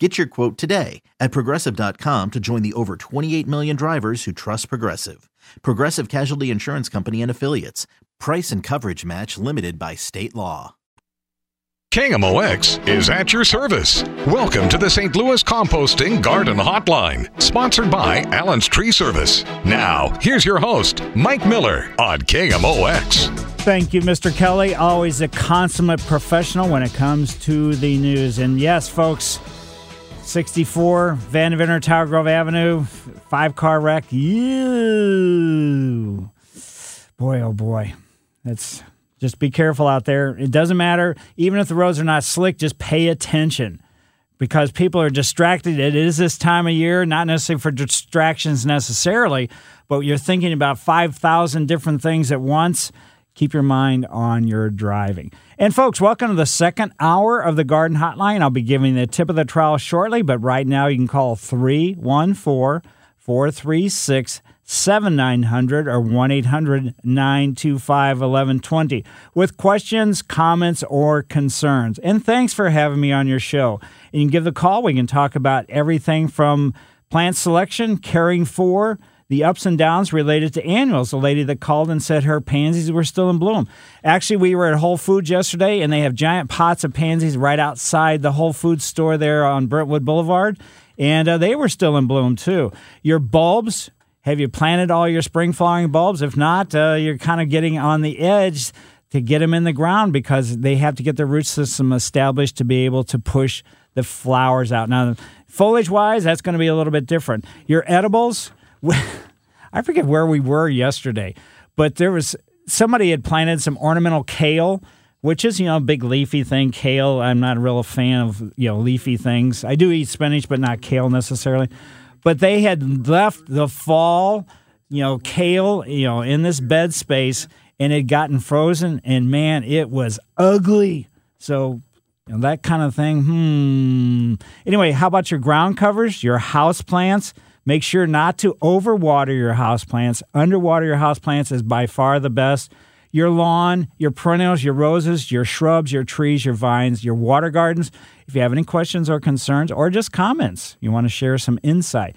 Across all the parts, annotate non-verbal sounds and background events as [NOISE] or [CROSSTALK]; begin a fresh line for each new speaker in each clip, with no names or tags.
Get your quote today at progressive.com to join the over 28 million drivers who trust Progressive. Progressive Casualty Insurance Company and Affiliates. Price and coverage match limited by state law.
KMOX is at your service. Welcome to the St. Louis Composting Garden Hotline, sponsored by Allen's Tree Service. Now, here's your host, Mike Miller on KMOX.
Thank you, Mr. Kelly. Always a consummate professional when it comes to the news. And yes, folks, 64 Vandeventer Tower Grove Avenue, five car wreck. You, boy, oh boy, that's just be careful out there. It doesn't matter, even if the roads are not slick, just pay attention because people are distracted. It is this time of year, not necessarily for distractions necessarily, but you're thinking about 5,000 different things at once. Keep your mind on your driving. And folks, welcome to the second hour of the Garden Hotline. I'll be giving the tip of the trowel shortly, but right now you can call 314 436 7900 or 1 800 925 1120 with questions, comments, or concerns. And thanks for having me on your show. And you can give the call. We can talk about everything from plant selection, caring for, the ups and downs related to annuals. The lady that called and said her pansies were still in bloom. Actually, we were at Whole Foods yesterday, and they have giant pots of pansies right outside the Whole Foods store there on Brentwood Boulevard, and uh, they were still in bloom too. Your bulbs. Have you planted all your spring flowering bulbs? If not, uh, you're kind of getting on the edge to get them in the ground because they have to get their root system established to be able to push the flowers out. Now, foliage wise, that's going to be a little bit different. Your edibles, I forget where we were yesterday, but there was somebody had planted some ornamental kale, which is you know a big leafy thing. Kale, I'm not a real fan of you know leafy things. I do eat spinach, but not kale necessarily. But they had left the fall, you know, kale, you know, in this bed space, and it gotten frozen, and man, it was ugly. So you know, that kind of thing. Hmm. Anyway, how about your ground covers, your house plants? Make sure not to overwater your houseplants. Underwater your houseplants is by far the best. Your lawn, your perennials, your roses, your shrubs, your trees, your vines, your water gardens. If you have any questions or concerns or just comments, you want to share some insight.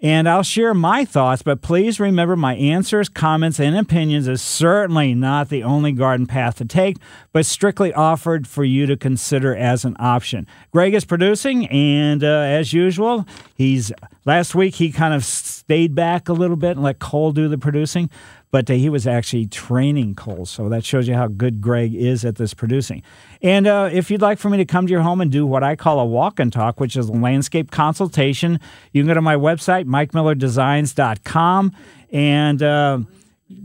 And I'll share my thoughts, but please remember my answers, comments, and opinions is certainly not the only garden path to take, but strictly offered for you to consider as an option. Greg is producing, and uh, as usual, he's last week he kind of stayed back a little bit and let Cole do the producing but uh, he was actually training Cole. So that shows you how good Greg is at this producing. And uh, if you'd like for me to come to your home and do what I call a walk and talk, which is a landscape consultation, you can go to my website, mikemillerdesigns.com, and uh,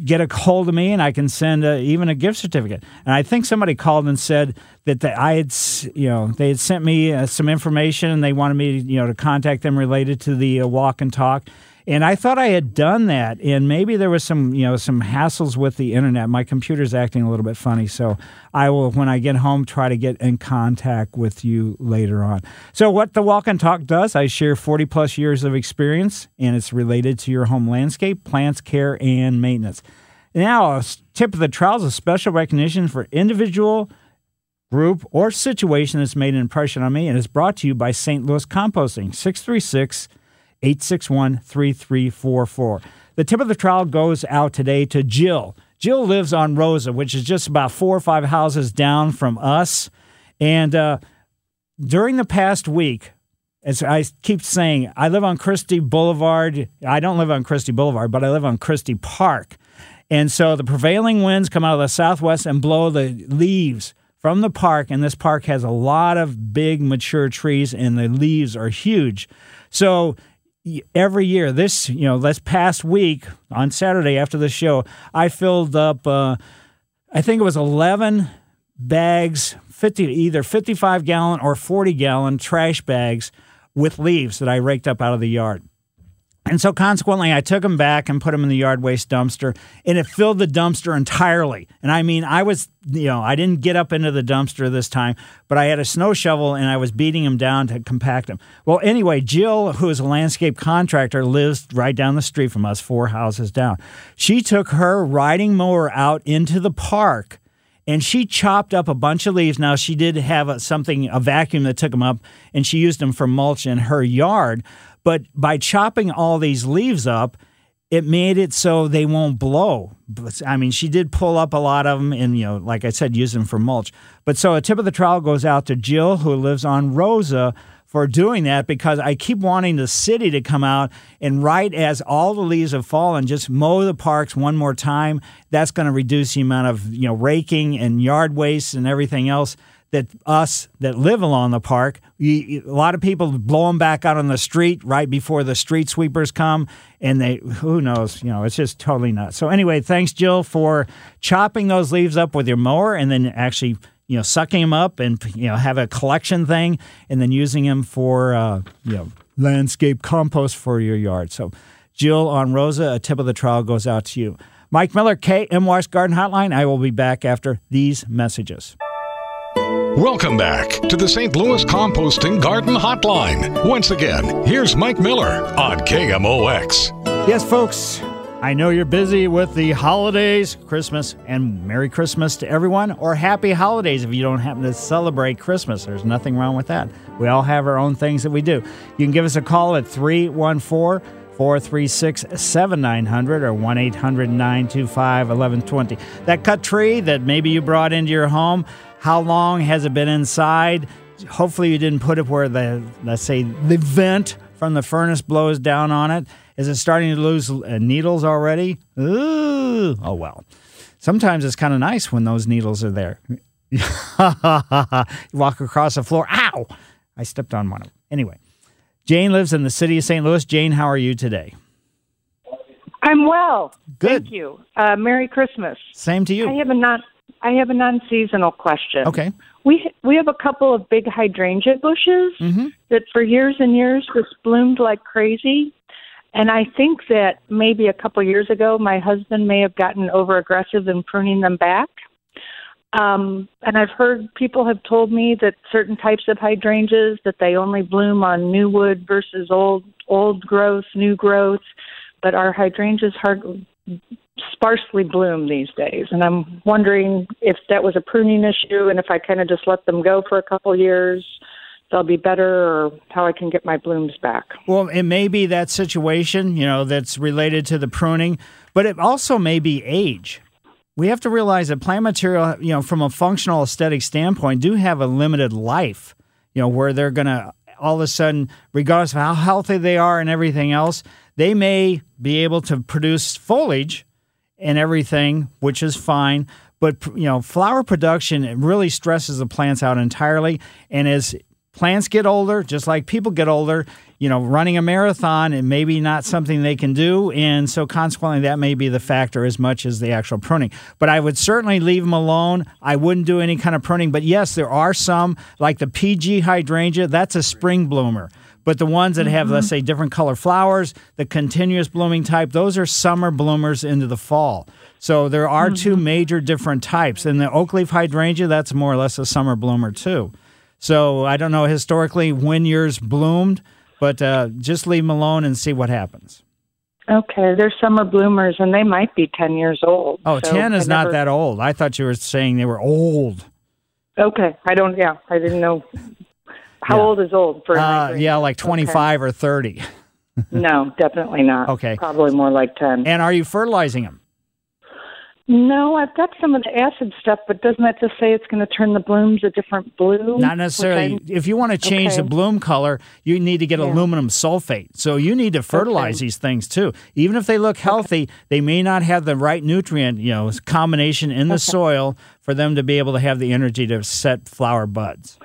get a hold of me, and I can send uh, even a gift certificate. And I think somebody called and said that the, I had, you know, they had sent me uh, some information, and they wanted me, you know, to contact them related to the uh, walk and talk. And I thought I had done that, and maybe there was some, you know, some hassles with the internet. My computer's acting a little bit funny, so I will, when I get home, try to get in contact with you later on. So, what the Walk and Talk does, I share 40 plus years of experience, and it's related to your home landscape, plants, care, and maintenance. Now, a tip of the trowel is a special recognition for individual, group, or situation that's made an impression on me, and is brought to you by St. Louis Composting, 636- 861 3344. The tip of the trowel goes out today to Jill. Jill lives on Rosa, which is just about four or five houses down from us. And uh, during the past week, as I keep saying, I live on Christie Boulevard. I don't live on Christie Boulevard, but I live on Christie Park. And so the prevailing winds come out of the southwest and blow the leaves from the park. And this park has a lot of big, mature trees, and the leaves are huge. So every year. This, you know, this past week on Saturday after the show, I filled up, uh, I think it was 11 bags, 50, either 55 gallon or 40 gallon trash bags with leaves that I raked up out of the yard. And so consequently, I took them back and put them in the yard waste dumpster, and it filled the dumpster entirely. And I mean, I was, you know, I didn't get up into the dumpster this time, but I had a snow shovel and I was beating them down to compact them. Well, anyway, Jill, who is a landscape contractor, lives right down the street from us, four houses down. She took her riding mower out into the park and she chopped up a bunch of leaves. Now she did have a, something a vacuum that took them up, and she used them for mulch in her yard. But by chopping all these leaves up, it made it so they won't blow. I mean, she did pull up a lot of them, and you know, like I said, use them for mulch. But so a tip of the trowel goes out to Jill, who lives on Rosa, for doing that because I keep wanting the city to come out and right as all the leaves have fallen, just mow the parks one more time. That's going to reduce the amount of you know raking and yard waste and everything else that us that live along the park, you, a lot of people blow them back out on the street right before the street sweepers come, and they who knows, you know, it's just totally nuts. So anyway, thanks Jill for chopping those leaves up with your mower and then actually you know, sucking them up and you know have a collection thing, and then using them for uh, you know landscape compost for your yard. So, Jill on Rosa, a tip of the trowel goes out to you. Mike Miller, KMOX Garden Hotline. I will be back after these messages.
Welcome back to the St. Louis Composting Garden Hotline. Once again, here's Mike Miller on KMOX.
Yes, folks, I know you're busy with the holidays, Christmas, and Merry Christmas to everyone, or Happy Holidays if you don't happen to celebrate Christmas. There's nothing wrong with that. We all have our own things that we do. You can give us a call at 314 436 7900 or 1 800 925 1120. That cut tree that maybe you brought into your home, how long has it been inside? Hopefully, you didn't put it where the, let's say, the vent from the furnace blows down on it. Is it starting to lose uh, needles already? Ooh. Oh, well. Sometimes it's kind of nice when those needles are there. [LAUGHS] walk across the floor. Ow! I stepped on one of them. Anyway, Jane lives in the city of St. Louis. Jane, how are you today?
I'm well.
Good.
Thank you. Uh, Merry Christmas.
Same to you.
I have a non I have a non-seasonal question.
Okay.
We we have a couple of big hydrangea bushes
Mm-hmm.
that for years and years just bloomed like crazy. And I think that maybe a couple years ago, my husband may have gotten over aggressive in pruning them back. Um, and I've heard people have told me that certain types of hydrangeas that they only bloom on new wood versus old old growth, new growth. But our hydrangeas hard, sparsely bloom these days, and I'm wondering if that was a pruning issue, and if I kind of just let them go for a couple years, they'll be better, or how I can get my blooms back.
Well, it may be that situation, you know, that's related to the pruning, but it also may be age. We have to realize that plant material, you know, from a functional aesthetic standpoint, do have a limited life, you know, where they're going to all of a sudden, regardless of how healthy they are and everything else, they may be able to produce foliage and everything, which is fine. But you know, flower production really stresses the plants out entirely. And as plants get older, just like people get older, you know, running a marathon it may be not something they can do, and so consequently that may be the factor as much as the actual pruning. But I would certainly leave them alone. I wouldn't do any kind of pruning. But yes, there are some like the PG hydrangea. That's a spring bloomer. But the ones that have, let's say, different color flowers, the continuous blooming type, those are summer bloomers into the fall. So there are two major different types. And the oak leaf hydrangea, that's more or less a summer bloomer too. So I don't know historically when yours bloomed, but uh, just leave them alone and see what happens.
Okay, they're summer bloomers, and they might be ten years old.
Oh,
so
10 is not that old. I thought you were saying they were old.
Okay, I don't. Yeah, I didn't know. How
Yeah.
old is old for? a
Uh, yeah, like
Okay.
25 or 30. [LAUGHS]
No, definitely not.
Okay.
probably more like ten.
And are you fertilizing them?
No, I've got some of the acid stuff, but doesn't that just say it's going to turn the blooms a different blue?
Not necessarily. If you want to change the bloom color, you need to get
Yeah.
aluminum sulfate. So you need to fertilize
Okay.
these things too. Even if they look healthy, they may not have the right nutrient, you know, combination in the soil for them to be able to have the energy to set flower buds.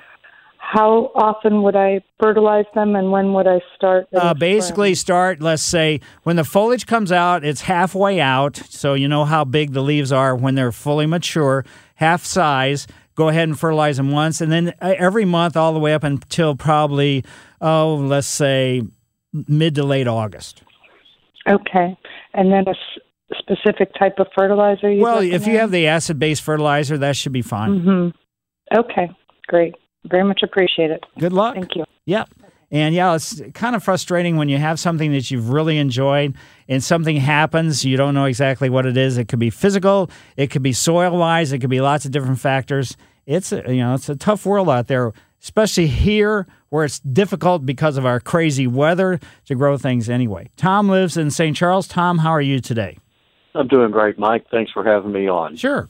How often would I fertilize them, and when would I start?
Uh, basically, start, let's say, when the foliage comes out, it's halfway out. So you know how big the leaves are when they're fully mature, half size. Go ahead and fertilize them once. And then uh, every month, all the way up until probably, oh, let's say mid to late August.
Okay. And then a s- specific type of fertilizer you
Well, if you have the acid based fertilizer, that should be fine.
hmm Okay. Great. Very much appreciate it.
Good luck.
Thank you.
Yeah. And yeah, it's kind of frustrating when you have something that you've really enjoyed and something happens, you don't know exactly what it is. It could be physical, it could be soil wise, it could be lots of different factors. It's a, you know, it's a tough world out there, especially here where it's difficult because of our crazy weather to grow things anyway. Tom lives in St. Charles. Tom, how are you today?
I'm doing great, Mike. Thanks for having me on.
Sure.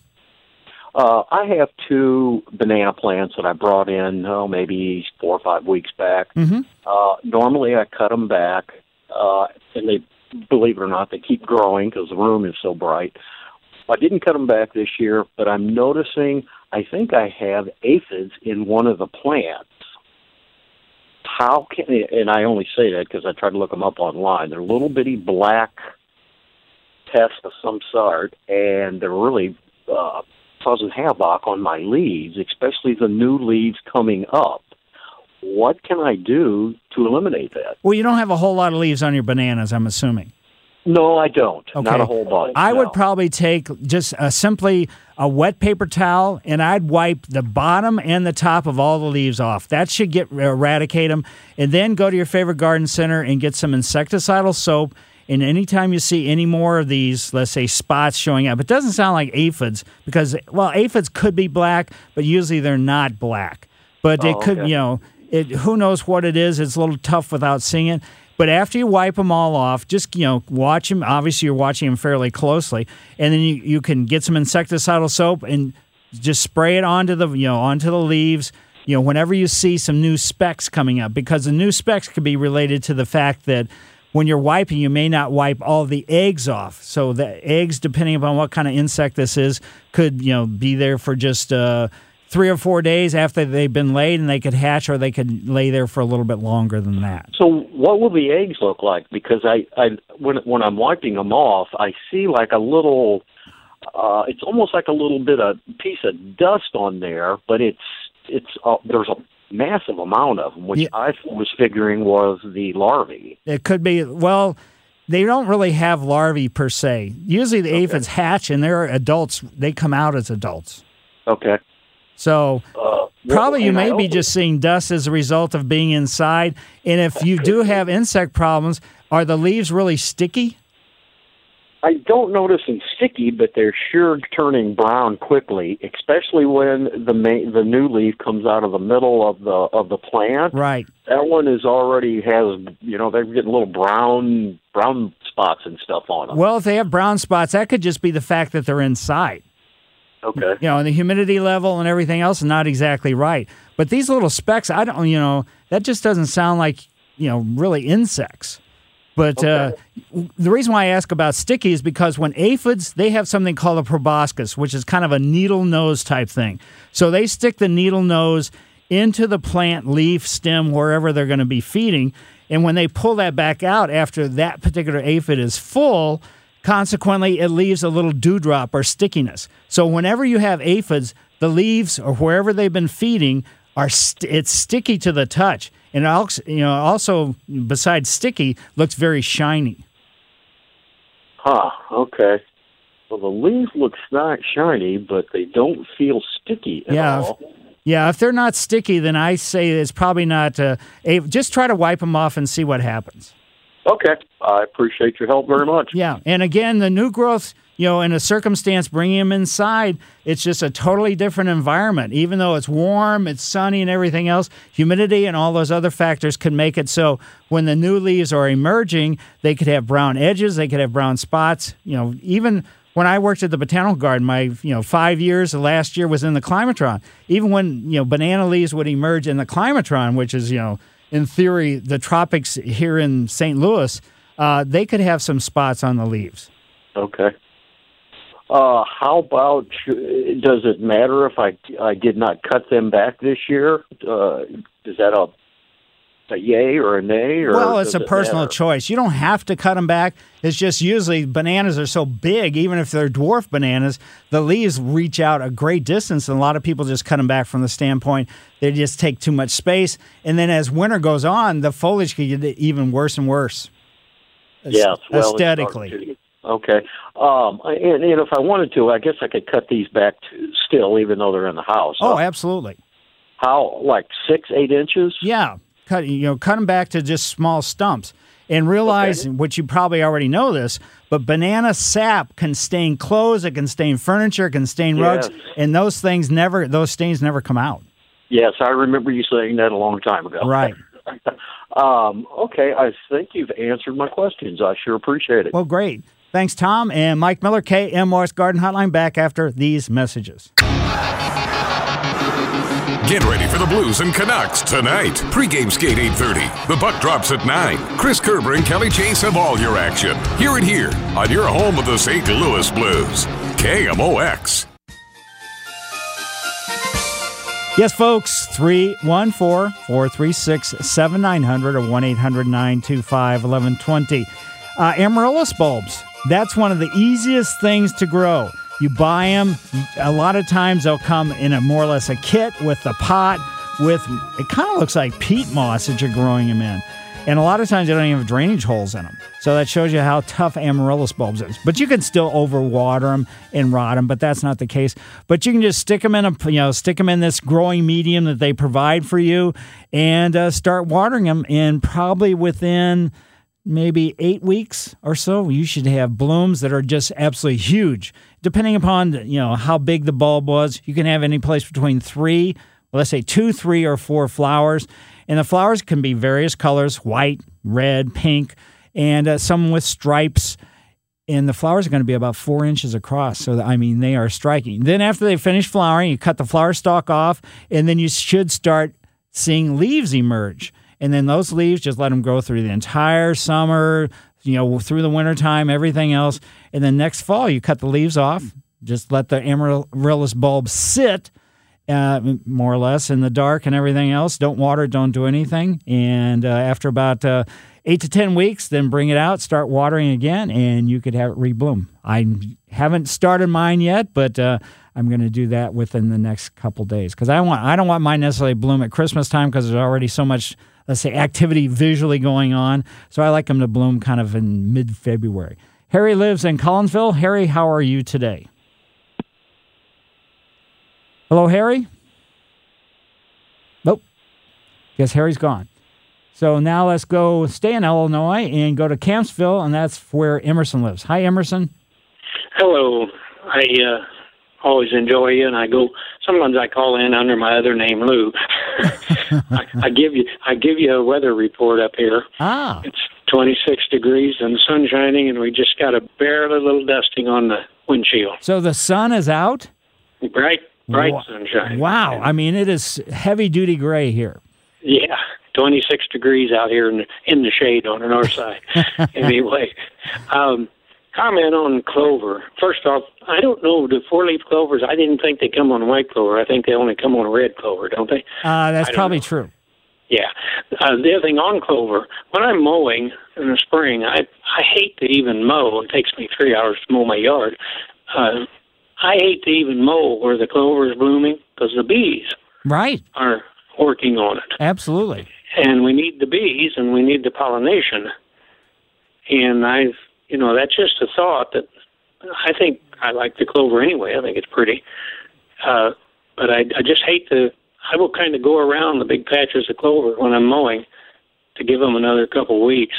Uh, I have two banana plants that I brought in, oh, maybe four or five weeks back.
Mm-hmm.
Uh, normally, I cut them back, uh, and they, believe it or not, they keep growing because the room is so bright. I didn't cut them back this year, but I'm noticing I think I have aphids in one of the plants. How can and I only say that because I tried to look them up online. They're little bitty black pests of some sort, and they're really uh, causing havoc on my leaves, especially the new leaves coming up. What can I do to eliminate that?
Well, you don't have a whole lot of leaves on your bananas, I'm assuming.
No, I don't.
Okay.
Not a whole bunch.
I
no.
would probably take just uh, simply a wet paper towel and I'd wipe the bottom and the top of all the leaves off. That should get eradicate them. And then go to your favorite garden center and get some insecticidal soap. And anytime you see any more of these, let's say spots showing up, it doesn't sound like aphids because, well, aphids could be black, but usually they're not black. But it
Oh,
could,
okay.
you know, it, who knows what it is. It's a little tough without seeing it. But after you wipe them all off, just you know, watch them. Obviously, you're watching them fairly closely, and then you, you can get some insecticidal soap and just spray it onto the you know onto the leaves. You know, whenever you see some new specks coming up, because the new specks could be related to the fact that when you're wiping, you may not wipe all the eggs off. So the eggs, depending upon what kind of insect this is, could you know be there for just uh, three or four days after they've been laid, and they could hatch, or they could lay there for a little bit longer than that.
So, what will the eggs look like? Because I, I when when I'm wiping them off, I see like a little. Uh, it's almost like a little bit of piece of dust on there, but it's it's uh, there's a massive amount of them, which
Yeah.
I was figuring was the larvae.
It could be well. They don't really have larvae per se. Usually, the aphids hatch, and they're adults. They come out as adults.
Okay.
So
Uh,
probably you may be just seeing dust as a result of being inside. And if you do have insect problems, are the leaves really sticky?
I don't notice them sticky, but they're sure turning brown quickly, especially when the the new leaf comes out of the middle of the of the plant.
Right.
That one is already has you know they're getting little brown brown spots and stuff on them.
Well, if they have brown spots, that could just be the fact that they're inside.
okay.
you know, and the humidity level and everything else is not exactly right. But these little specks, I don't, you know, that just doesn't sound like, you know, really insects. But uh, the reason why I ask about sticky is because when aphids, they have something called a proboscis, which is kind of a needle nose type thing. So they stick the needle nose into the plant leaf, stem, wherever they're going to be feeding. And when they pull that back out after that particular aphid is full, Consequently, it leaves a little dewdrop or stickiness. So whenever you have aphids, the leaves or wherever they've been feeding are st- it's sticky to the touch, and also, you know also besides sticky, looks very shiny.
Huh. Okay. Well, the leaf looks not shiny, but they don't feel sticky at
Yeah.
all.
Yeah, if they're not sticky, then I say it's probably not. Uh, a- just try to wipe them off and see what happens.
Okay. I appreciate your help very much.
Yeah, and again, the new growth, you know, in a circumstance bringing them inside, it's just a totally different environment. Even though it's warm, it's sunny, and everything else, humidity and all those other factors can make it so when the new leaves are emerging, they could have brown edges, they could have brown spots. You know, even when I worked at the botanical garden, my you know five years, the last year was in the climatron. Even when you know banana leaves would emerge in the climatron, which is you know in theory the tropics here in St. Louis uh, they could have some spots on the leaves.
Okay. Uh, how about does it matter if I I did not cut them back this year? Uh, is that a a yay or a nay? Or
well, it's a personal
matter?
choice. You don't have to cut them back. It's just usually bananas are so big, even if they're dwarf bananas, the leaves reach out a great distance, and a lot of people just cut them back from the standpoint they just take too much space. And then as winter goes on, the foliage could get even worse and worse.
Yes, well,
aesthetically.
Okay. Um, and, and if I wanted to, I guess I could cut these back to still, even though they're in the house.
Oh,
Uh,
absolutely.
how like six, eight inches?
Yeah, cut you know cut them back to just small stumps, and realize
Okay.
which you probably already know this, but banana sap can stain clothes, it can stain furniture, it can stain rugs,
Yes.
and those things never those stains never come out.
Yes, I remember you saying that a long time ago.
Right. [LAUGHS]
um, okay, I think you've answered my questions. I sure appreciate it.
Well, great. Thanks, Tom and Mike Miller, KMOX Garden Hotline. Back after these messages.
Get ready for the Blues and Canucks tonight. Pre-game skate 8:30. The puck drops at 9. Chris Kerber and Kelly Chase have all your action. Hear it here on your home of the St. Louis Blues. KMOX.
Yes, folks, 314 436 7900 or 1 800 925 1120. Uh, Amaryllis bulbs. That's one of the easiest things to grow. You buy them, a lot of times they'll come in a more or less a kit with the pot with, it kind of looks like peat moss that you're growing them in. And a lot of times they don't even have drainage holes in them. So that shows you how tough amaryllis bulbs is. But you can still overwater them and rot them, but that's not the case. But you can just stick them in a, you know, stick them in this growing medium that they provide for you and uh, start watering them. And probably within maybe eight weeks or so, you should have blooms that are just absolutely huge. Depending upon you know how big the bulb was, you can have any place between three, let's say two, three, or four flowers, and the flowers can be various colors: white, red, pink, and uh, some with stripes. And the flowers are going to be about four inches across. So, I mean, they are striking. Then, after they finish flowering, you cut the flower stalk off, and then you should start seeing leaves emerge. And then those leaves, just let them grow through the entire summer, you know, through the wintertime, everything else. And then next fall, you cut the leaves off, just let the amaryllis bulb sit uh, more or less in the dark and everything else. Don't water, don't do anything. And uh, after about uh, eight to 10 weeks, then bring it out, start watering again, and you could have it rebloom. I haven't started mine yet, but uh, I'm going to do that within the next couple days because I want I don't want mine necessarily bloom at Christmas time because there's already so much let's say activity visually going on. So I like them to bloom kind of in mid February. Harry lives in Collinsville. Harry, how are you today? Hello, Harry. Nope. Guess Harry's gone. So now let's go stay in Illinois and go to Campsville, and that's where Emerson lives. Hi, Emerson.
Hello. I uh, always enjoy you, and I go. Sometimes I call in under my other name, Lou. [LAUGHS] I, I give you I give you a weather report up here.
Ah,
It's 26 degrees and the sun shining, and we just got a barely little dusting on the windshield.
so the sun is out?
Bright, bright sunshine.
Wow. I mean, it is heavy duty gray here.
Yeah, 26 degrees out here in the, in the shade on the north side. [LAUGHS] anyway, um, comment on clover. First off, I don't know the four-leaf clovers. I didn't think they come on white clover. I think they only come on red clover, don't they?
Uh, that's probably
know.
true.
Yeah. Uh, the other thing on clover, when I'm mowing in the spring, I I hate to even mow. It takes me three hours to mow my yard. Uh, I hate to even mow where the clover is blooming because the bees
Right.
are working on it,
Absolutely.
and we need the bees and we need the pollination. And I've, you know, that's just a thought that I think I like the clover anyway. I think it's pretty, uh, but I I just hate to. I will kind of go around the big patches of clover when I'm mowing to give them another couple weeks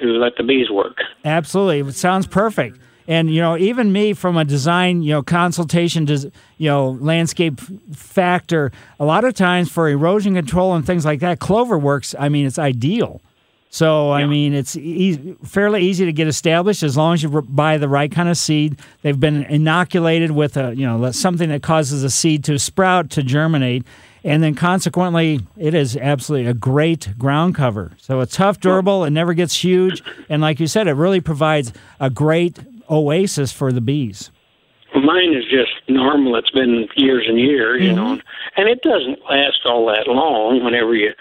to let the bees work.
Absolutely. It sounds perfect. And you know, even me from a design, you know, consultation you know, landscape factor, a lot of times for erosion control and things like that, clover works. I mean, it's ideal. So I mean, it's e- fairly easy to get established as long as you buy the right kind of seed. They've been inoculated with a you know something that causes a seed to sprout to germinate, and then consequently, it is absolutely a great ground cover. So it's tough, durable, it never gets huge, and like you said, it really provides a great oasis for the bees.
Mine is just normal. It's been years and years, you mm-hmm. know, and it doesn't last all that long. Whenever you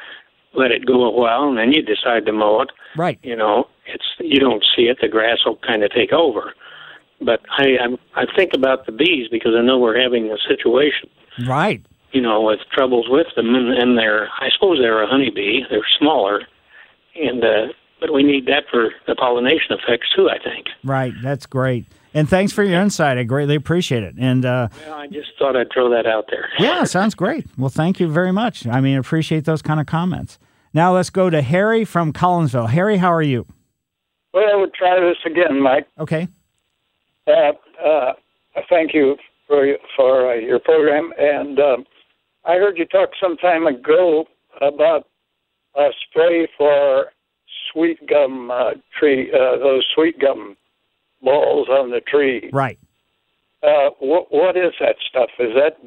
let it go a while, and then you decide to mow it,
Right.
you know, it's you don't see it. The grass will kind of take over. But I I, I think about the bees because I know we're having a situation,
Right.
you know, with troubles with them, and, and they're I suppose they're a honeybee. They're smaller, and uh, but we need that for the pollination effects too. I think.
Right. That's great. And thanks for your insight. I greatly appreciate it. And uh,
Well, I just thought I'd throw that out there.
yeah, sounds great. Well, thank you very much. I mean, appreciate those kind of comments. Now let's go to Harry from Collinsville. Harry, how are you?
Well, we'll try this again, Mike.
Okay.
Uh, uh, thank you for for uh, your program. And um, I heard you talk some time ago about a spray for sweet gum uh, tree, uh, those sweet gum balls on the tree.
Right.
Uh, what what is that stuff? Is that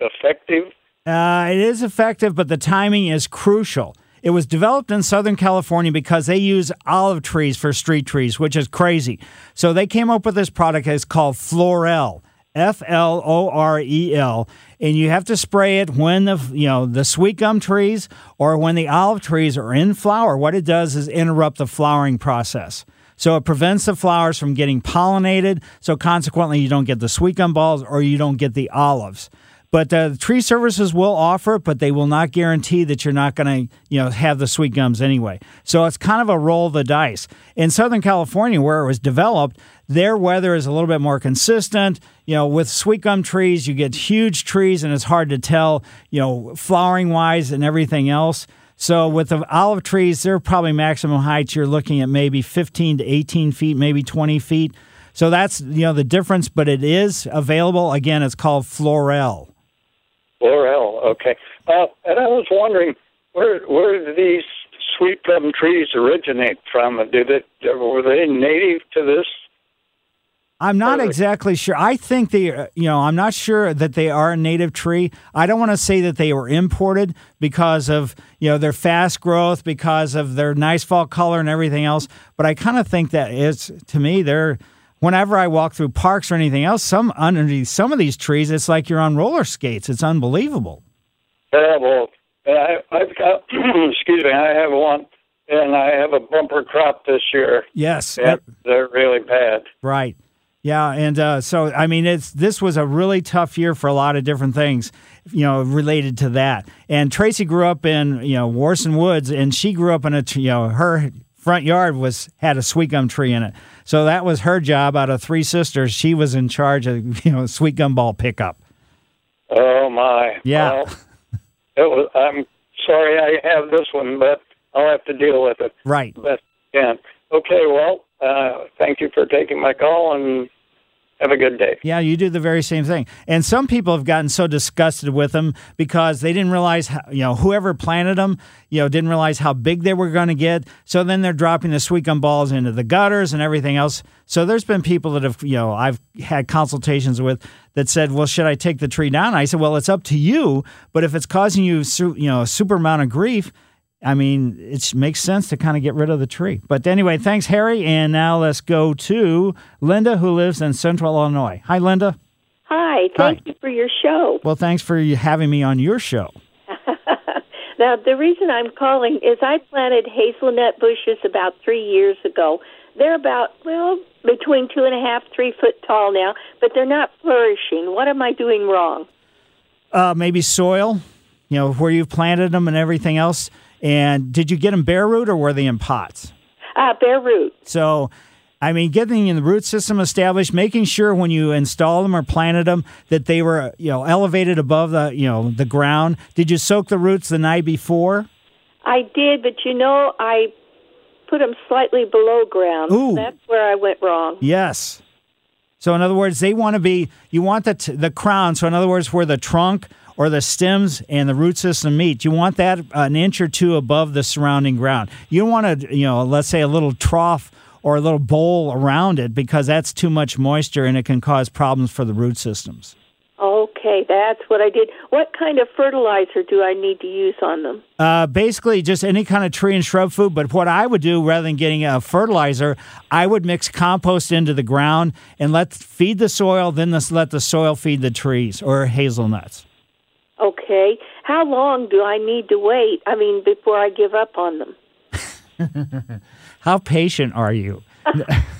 effective?
Uh, it is effective, but the timing is crucial. It was developed in Southern California because they use olive trees for street trees, which is crazy. So they came up with this product. It's called Florel, F L O R E L, and you have to spray it when the you know the sweet gum trees or when the olive trees are in flower. What it does is interrupt the flowering process. So it prevents the flowers from getting pollinated. So consequently, you don't get the sweet gum balls or you don't get the olives. But uh, the tree services will offer it, but they will not guarantee that you're not going to, you know, have the sweet gums anyway. So it's kind of a roll of the dice. In Southern California, where it was developed, their weather is a little bit more consistent. You know, with sweet gum trees, you get huge trees, and it's hard to tell, you know, flowering wise and everything else. So with the olive trees, they're probably maximum heights. You're looking at maybe 15 to 18 feet, maybe 20 feet. So that's you know the difference, but it is available. Again, it's called Florel.
Laurel, okay. Uh, and I was wondering where where do these sweet plum trees originate from? Did it were they native to this?
I'm not exactly sure. I think they, uh, you know, I'm not sure that they are a native tree. I don't want to say that they were imported because of, you know, their fast growth, because of their nice fall color and everything else. But I kind of think that it's, to me, they're, whenever I walk through parks or anything else, some underneath some of these trees, it's like you're on roller skates. It's unbelievable.
Yeah, well, I, I've got [CLEARS THROAT] excuse me, I have one, and I have a bumper crop this year.
Yes.
They're really bad.
Right. Yeah, and uh, so I mean, it's this was a really tough year for a lot of different things, you know, related to that. And Tracy grew up in you know Warson Woods, and she grew up in a you know her front yard was had a sweet gum tree in it. So that was her job. Out of three sisters, she was in charge of [LAUGHS] you know sweet gum ball pickup.
Oh my.
Yeah.
Well, it was. I'm sorry I have this one, but I'll have to deal with it.
Right.
I can. Okay. Well, uh, thank you for taking my call, and have a good day.
Yeah, you do the very same thing. And some people have gotten so disgusted with them because they didn't realize, how, you know, whoever planted them, you know, didn't realize how big they were going to get. So then they're dropping the sweet gum balls into the gutters and everything else. So there's been people that have, you know, I've had consultations with that said, well, should I take the tree down? I said, well, it's up to you. But if it's causing you, you know, a super amount of grief, I mean, it makes sense to kind of get rid of the tree. But anyway, thanks, Harry. And now let's go to Linda, who lives in Central Illinois. Hi, Linda.
Hi, thank
Hi.
you for your show.
Well, thanks for having me on your show. [LAUGHS]
Now, the reason I'm calling is I planted hazelnut bushes about three years ago. They're about, well, between two and a half, three foot tall now, but they're not flourishing. What am I doing wrong?
Uh, maybe soil, you know, where you've planted them and everything else. And did you get them bare root or were they in pots?
Uh, bare root.
So, I mean, getting the root system established, making sure when you install them or planted them that they were, you know, elevated above the, you know, the ground. Did you soak the roots the night before?
I did, but you know, I put them slightly below ground.
Ooh.
That's where I went wrong.
Yes. So in other words, they want to be you want the t- the crown. So in other words, where the trunk or the stems and the root system meet, you want that an inch or two above the surrounding ground. You don't want to, you know, let's say a little trough or a little bowl around it because that's too much moisture and it can cause problems for the root systems.
Okay, that's what I did. What kind of fertilizer do I need to use on them?
Uh, basically, just any kind of tree and shrub food. But what I would do rather than getting a fertilizer, I would mix compost into the ground and let feed the soil. Then let the soil feed the trees or hazelnuts.
Okay. How long do I need to wait? I mean, before I give up on them? [LAUGHS]
How patient are you? [LAUGHS]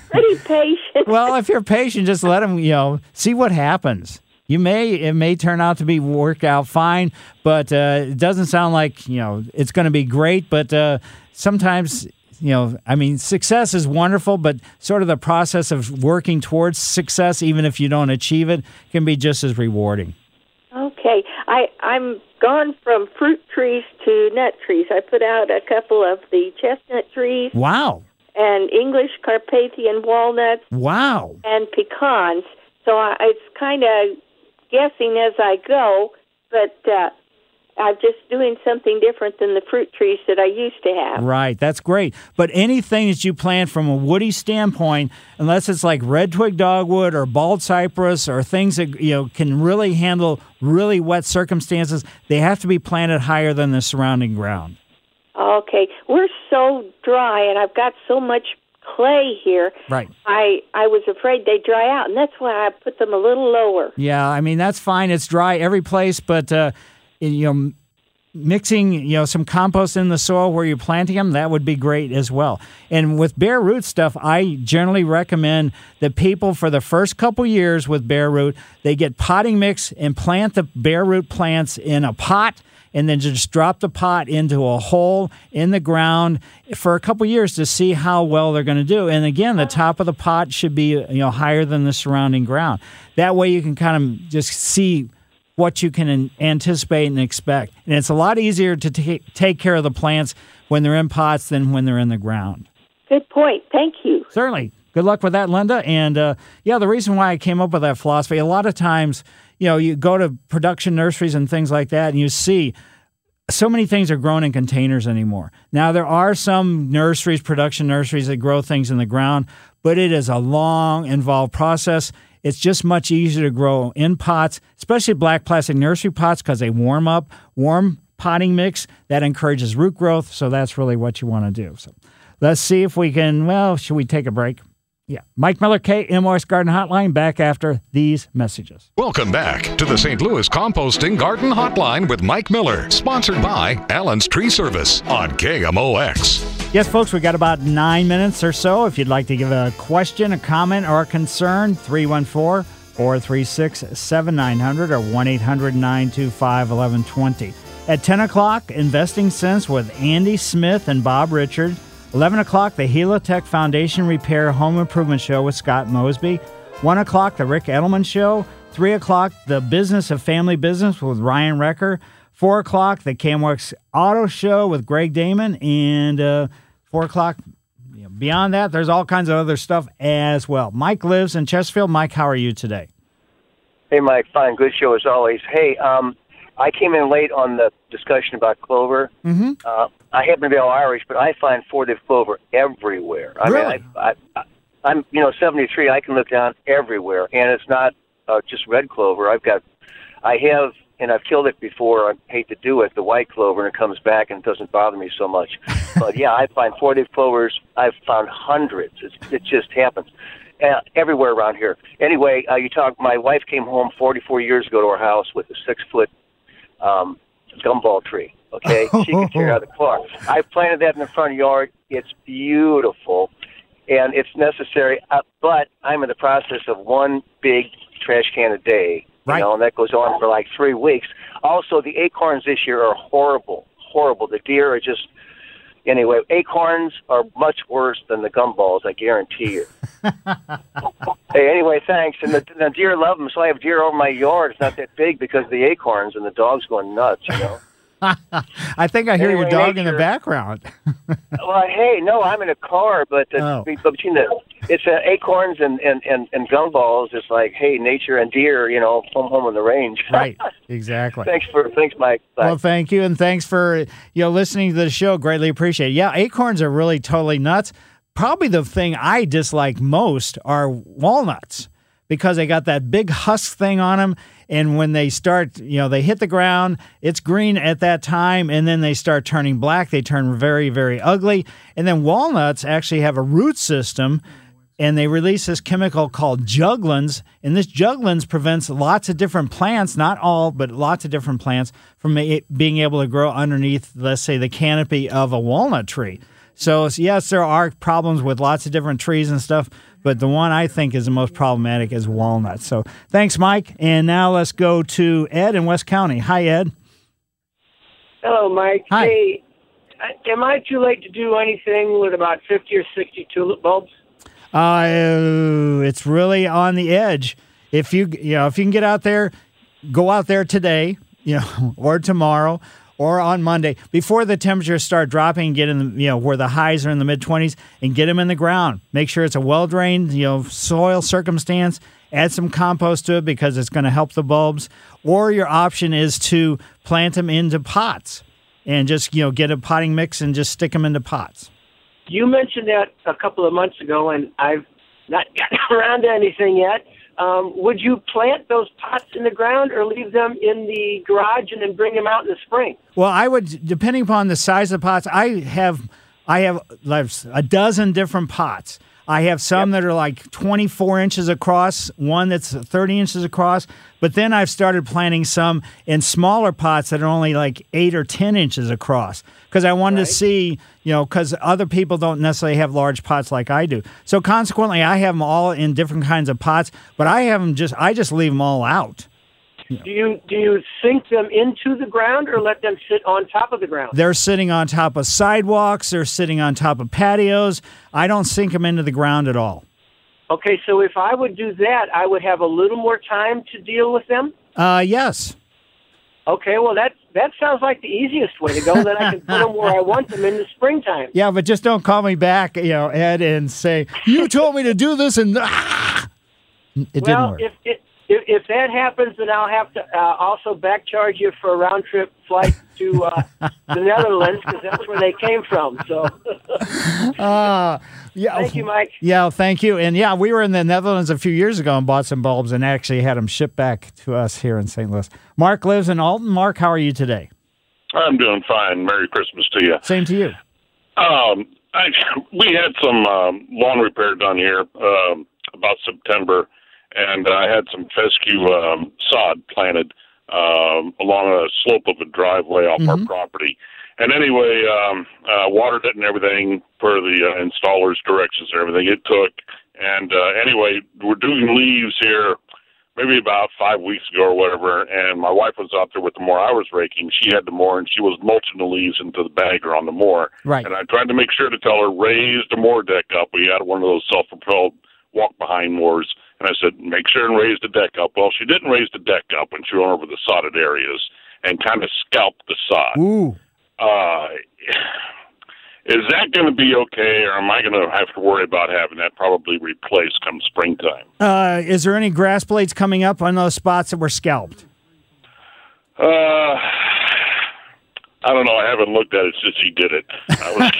Pretty patient.
Well, if you're patient, just let them, you know, see what happens. You may it may turn out to be work out fine, but uh, it doesn't sound like you know it's going to be great. But uh, sometimes you know, I mean, success is wonderful, but sort of the process of working towards success, even if you don't achieve it, can be just as rewarding.
I'm gone from fruit trees to nut trees. I put out a couple of the chestnut trees
Wow.
and English Carpathian walnuts
Wow.
and pecans. So I, it's kind of guessing as I go, but uh, I'm just doing something different than the fruit trees that I used to have.
Right, that's great. But anything that you plant from a woody standpoint, unless it's like red twig dogwood or bald cypress or things that you know can really handle really wet circumstances, they have to be planted higher than the surrounding ground.
Okay, we're so dry, and I've got so much clay here.
Right.
I I was afraid they'd dry out, and that's why I put them a little lower.
Yeah, I mean that's fine. It's dry every place, but uh, you know, mixing you know some compost in the soil where you're planting them that would be great as well. And with bare root stuff, I generally recommend that people for the first couple years with bare root they get potting mix and plant the bare root plants in a pot. And then just drop the pot into a hole in the ground for a couple years to see how well they're going to do. And again, the top of the pot should be you know higher than the surrounding ground. That way, you can kind of just see what you can anticipate and expect. And it's a lot easier to ta- take care of the plants when they're in pots than when they're in the ground.
Good point. Thank you.
Certainly. Good luck with that, Linda. And uh, yeah, the reason why I came up with that philosophy, a lot of times, you know, you go to production nurseries and things like that, and you see so many things are grown in containers anymore. Now, there are some nurseries, production nurseries, that grow things in the ground, but it is a long, involved process. It's just much easier to grow in pots, especially black plastic nursery pots, because they warm up. Warm potting mix that encourages root growth. So that's really what you want to do. So let's see if we can. Well, should we take a break? Yeah. Mike Miller, KMOX Garden Hotline, back after these messages.
Welcome back to the St. Louis Composting Garden Hotline with Mike Miller, sponsored by Allen's Tree Service on KMOX.
Yes, folks, we got about nine minutes or so. If you'd like to give a question, a comment, or a concern, 314 436 7900 or 1 800 925 1120. At 10 o'clock, Investing Sense with Andy Smith and Bob Richard. 11 o'clock, the Helitech Foundation Repair Home Improvement Show with Scott Mosby. 1 o'clock, the Ric Edelman Show. 3 o'clock, the Business of Family Business with Ryan Recker. 4 o'clock, the CamWorks Auto Show with Greg Damon. And uh, 4 o'clock, you know, beyond that, there's all kinds of other stuff as well. Mike lives in Chesterfield. Mike, how are you today?
Hey, Mike. Fine. Good show as always. Hey, um, I came in late on the discussion about clover.
Mm-hmm.
Uh, I happen to be all Irish, but I find four-leaf clover everywhere. I
Really?
mean, I, I, I, I'm you know 73. I can look down everywhere, and it's not uh, just red clover. I've got, I have, and I've killed it before. I hate to do it, the white clover, and it comes back, and it doesn't bother me so much. [LAUGHS] but yeah, I find four-leaf clovers. I've found hundreds. It's, it just happens. Uh, everywhere around here. Anyway, uh, you talk. My wife came home 44 years ago to our house with a six-foot um, gumball tree. Okay, [LAUGHS] she could tear out the car. I planted that in the front yard. It's beautiful, and it's necessary. Uh, but I'm in the process of one big trash can a day.
Right.
You know, and that goes on for like three weeks. Also, the acorns this year are horrible, horrible. The deer are just. Anyway, acorns are much worse than the gumballs. I guarantee you. [LAUGHS] hey, anyway, thanks. And the, the deer love them, so I have deer over my yard. It's not that big because of the acorns and the dogs going nuts. You know. [LAUGHS]
I think I hear your dog in the background. [LAUGHS]
well, hey, no, I'm in a car, but the,
Oh.
between the it's uh, acorns and and and, and gumballs, it's like hey, nature and deer. You know, home home on the range. [LAUGHS]
right. Exactly.
thanks for thanks, Mike. Bye.
Well, thank you, and thanks for you know listening to the show. Greatly appreciate. it. Yeah, acorns are really totally nuts. Probably the thing I dislike most are walnuts because they got that big husk thing on them, and when they start, you know, they hit the ground, it's green at that time, and then they start turning black. They turn very, very ugly, and then walnuts actually have a root system and they release this chemical called juglans. And this juglans prevents lots of different plants, not all, but lots of different plants, from being able to grow underneath, let's say, the canopy of a walnut tree. So, yes, there are problems with lots of different trees and stuff, but the one I think is the most problematic is walnuts. So, thanks, Mike. And now let's go to Ed in West County. Hi, Ed.
Hello, Mike.
Hi.
Hey, am I too late to do anything with about 50 or 60 tulip bulbs?
Uh, it's really on the edge. If you you know if you can get out there, go out there today, you know, [LAUGHS] or tomorrow, or on Monday before the temperatures start dropping. Get in the you know where the highs are in the mid twenties, and get them in the ground. Make sure it's a well drained you know soil circumstance. Add some compost to it because it's going to help the bulbs. Or your option is to plant them into pots and just you know get a potting mix and just stick them into pots.
You mentioned that a couple of months ago, and I've not gotten [LAUGHS] around to anything yet. Um, would you plant those pots in the ground or leave them in the garage and then bring them out in the spring?
Well, I would, depending upon the size of the pots. I have, I have a dozen different pots. I have some that are like 24 inches across, one that's 30 inches across, but then I've started planting some in smaller pots that are only like eight or 10 inches across because I wanted to see, you know, because other people don't necessarily have large pots like I do. So consequently, I have them all in different kinds of pots, but I have them just, I just leave them all out.
Do you do you sink them into the ground or let them sit on top of the ground?
They're sitting on top of sidewalks, they're sitting on top of patios. I don't sink them into the ground at all.
Okay, so if I would do that, I would have a little more time to deal with them.
Uh, yes.
Okay, well that that sounds like the easiest way to go. then I can put them where I want them in the springtime.
Yeah, but just don't call me back, you know, Ed, and say you told me to do this, and ah! it didn't work.
if if, if that happens, then I'll have to uh, also back charge you for a round trip flight to uh, the Netherlands because that's where they came from. So,
Uh, [LAUGHS] yeah.
thank you, Mike.
Yeah, thank you. And yeah, we were in the Netherlands a few years ago and bought some bulbs and actually had them shipped back to us here in St. Louis. Mark lives in Alton. Mark, how are you today?
I'm doing fine. Merry Christmas to you.
Same to you.
Um, I, [LAUGHS] we had some um, lawn repair done here um, about September, and I had some fescue um, sod planted um, along a slope of a driveway off our property. And anyway, um, uh, watered it and everything per the uh, installer's directions and everything. It took, and uh, anyway, we're doing leaves here maybe about five weeks ago or whatever, and my wife was out there with the mower I was raking. She had the mower, and she was mulching the leaves into the bagger on the mower.
Right.
And I tried to make sure to tell her, raise the mower deck up. We had one of those self-propelled walk-behind mowers, and I said, make sure and raise the deck up. Well, she didn't raise the deck up when she went over the sodded areas and kind of scalped the sod.
Ooh.
Uh, is that going to be okay, or am I going to have to worry about having that probably replaced come springtime?
Uh, is there any grass blades coming up on those spots that were scalped?
Uh, I don't know. I haven't looked at it since he did it. I was,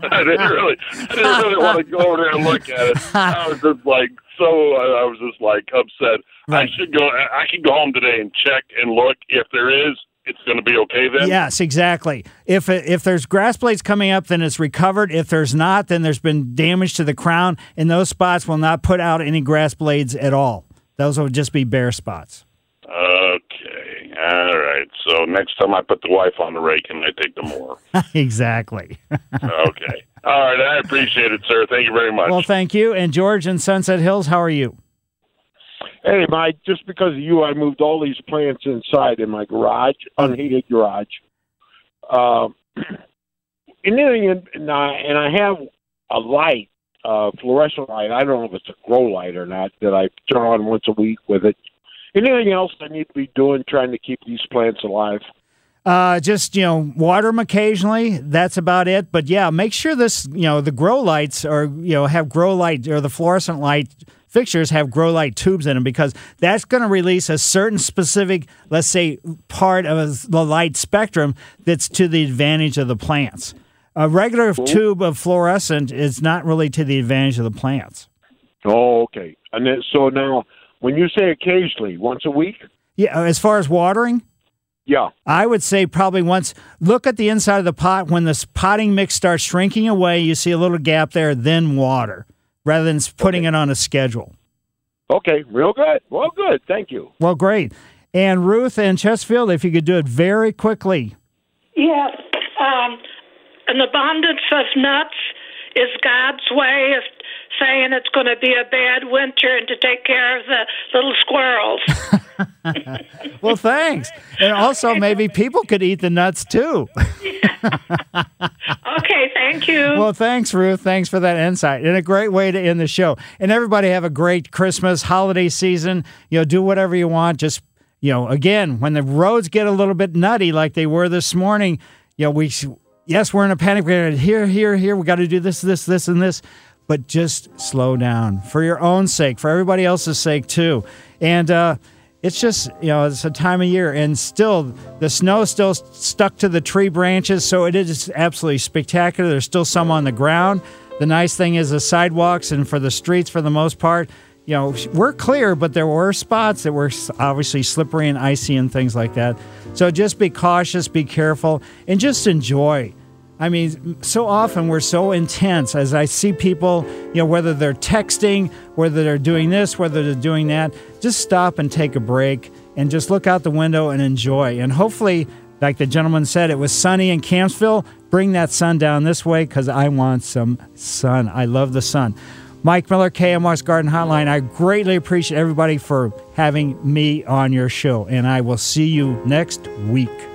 [LAUGHS] I didn't really, I didn't really want to go over there and look at it. I was just like so. Uh, I was just like upset. I should go. I can go home today and check and look. If there is, it's going to be okay then.
Yes, exactly. If if there's grass blades coming up, then it's recovered. If there's not, then there's been damage to the crown, and those spots will not put out any grass blades at all. Those will just be bare spots.
Okay. All right. So next time I put the wife on the rake and I take the mower. [LAUGHS]
exactly. [LAUGHS]
okay. All right. I appreciate it, sir. Thank you very much.
well, thank you. And George in Sunset Hills, how are you?
Hey, Mike, just because of you, I moved all these plants inside in my garage, unheated garage. Um, [CLEARS THROAT] and then, and I, and I have a light, uh, fluorescent light. I don't know if it's a grow light or not that I turn on once a week with it. Anything else I need to be doing trying to keep these plants alive?
Uh, just you know, water them occasionally. That's about it. But yeah, make sure this you know the grow lights or you know have grow light or the fluorescent light fixtures have grow light tubes in them because that's going to release a certain specific, let's say, part of the light spectrum that's to the advantage of the plants. A regular tube of fluorescent is not really to the advantage of the plants.
Oh, okay. And then, so now, when you say occasionally, once a week?
Yeah, as far as watering,
Yeah.
I would say probably once. Look at the inside of the pot. When this potting mix starts shrinking away, you see a little gap there, then water, rather than putting it on a schedule.
Okay, real good. Well, good. Thank you.
Well, great. And Ruth and Chesterfield, if you could do it very quickly.
Yeah. Um, an abundance of nuts is God's way of saying it's going to be a bad winter and to take care of the little squirrels. [LAUGHS] [LAUGHS]
Well, thanks. And also, maybe people could eat the nuts too. [LAUGHS]
okay, thank you.
Well, thanks, Ruth. Thanks for that insight. And a great way to end the show. And everybody have a great Christmas holiday season. You know, do whatever you want. Just, you know, again, when the roads get a little bit nutty like they were this morning, you know, we, yes, we're in a panic. We're here, here, here. We got to do this, this, this, and this. But just slow down for your own sake, for everybody else's sake, too. And, uh, it's just you know it's a time of year and still the snow still stuck to the tree branches so it is absolutely spectacular. There's still some on the ground. The nice thing is the sidewalks and for the streets for the most part you know we're clear but there were spots that were obviously slippery and icy and things like that. So just be cautious be careful and just enjoy I mean, so often we're so intense as I see people, you know, whether they're texting, whether they're doing this, whether they're doing that, just stop and take a break and just look out the window and enjoy. And hopefully, like the gentleman said, it was sunny in Campsville. Bring that sun down this way because I want some sun. I love the sun. Mike Miller, KMOX Garden Hotline. I greatly appreciate everybody for having me on your show, and I will see you next week.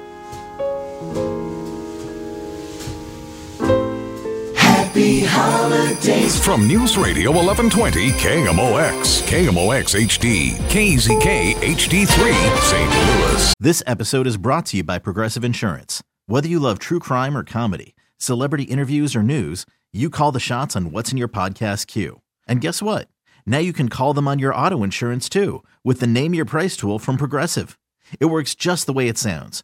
Happy holidays from News Radio 1120 KMOX, KMOX HD, KZK HD3, St. Louis.
This episode is brought to you by Progressive Insurance. Whether you love true crime or comedy, celebrity interviews or news, you call the shots on what's in your podcast queue. And guess what? Now you can call them on your auto insurance too with the Name Your Price tool from Progressive. It works just the way it sounds.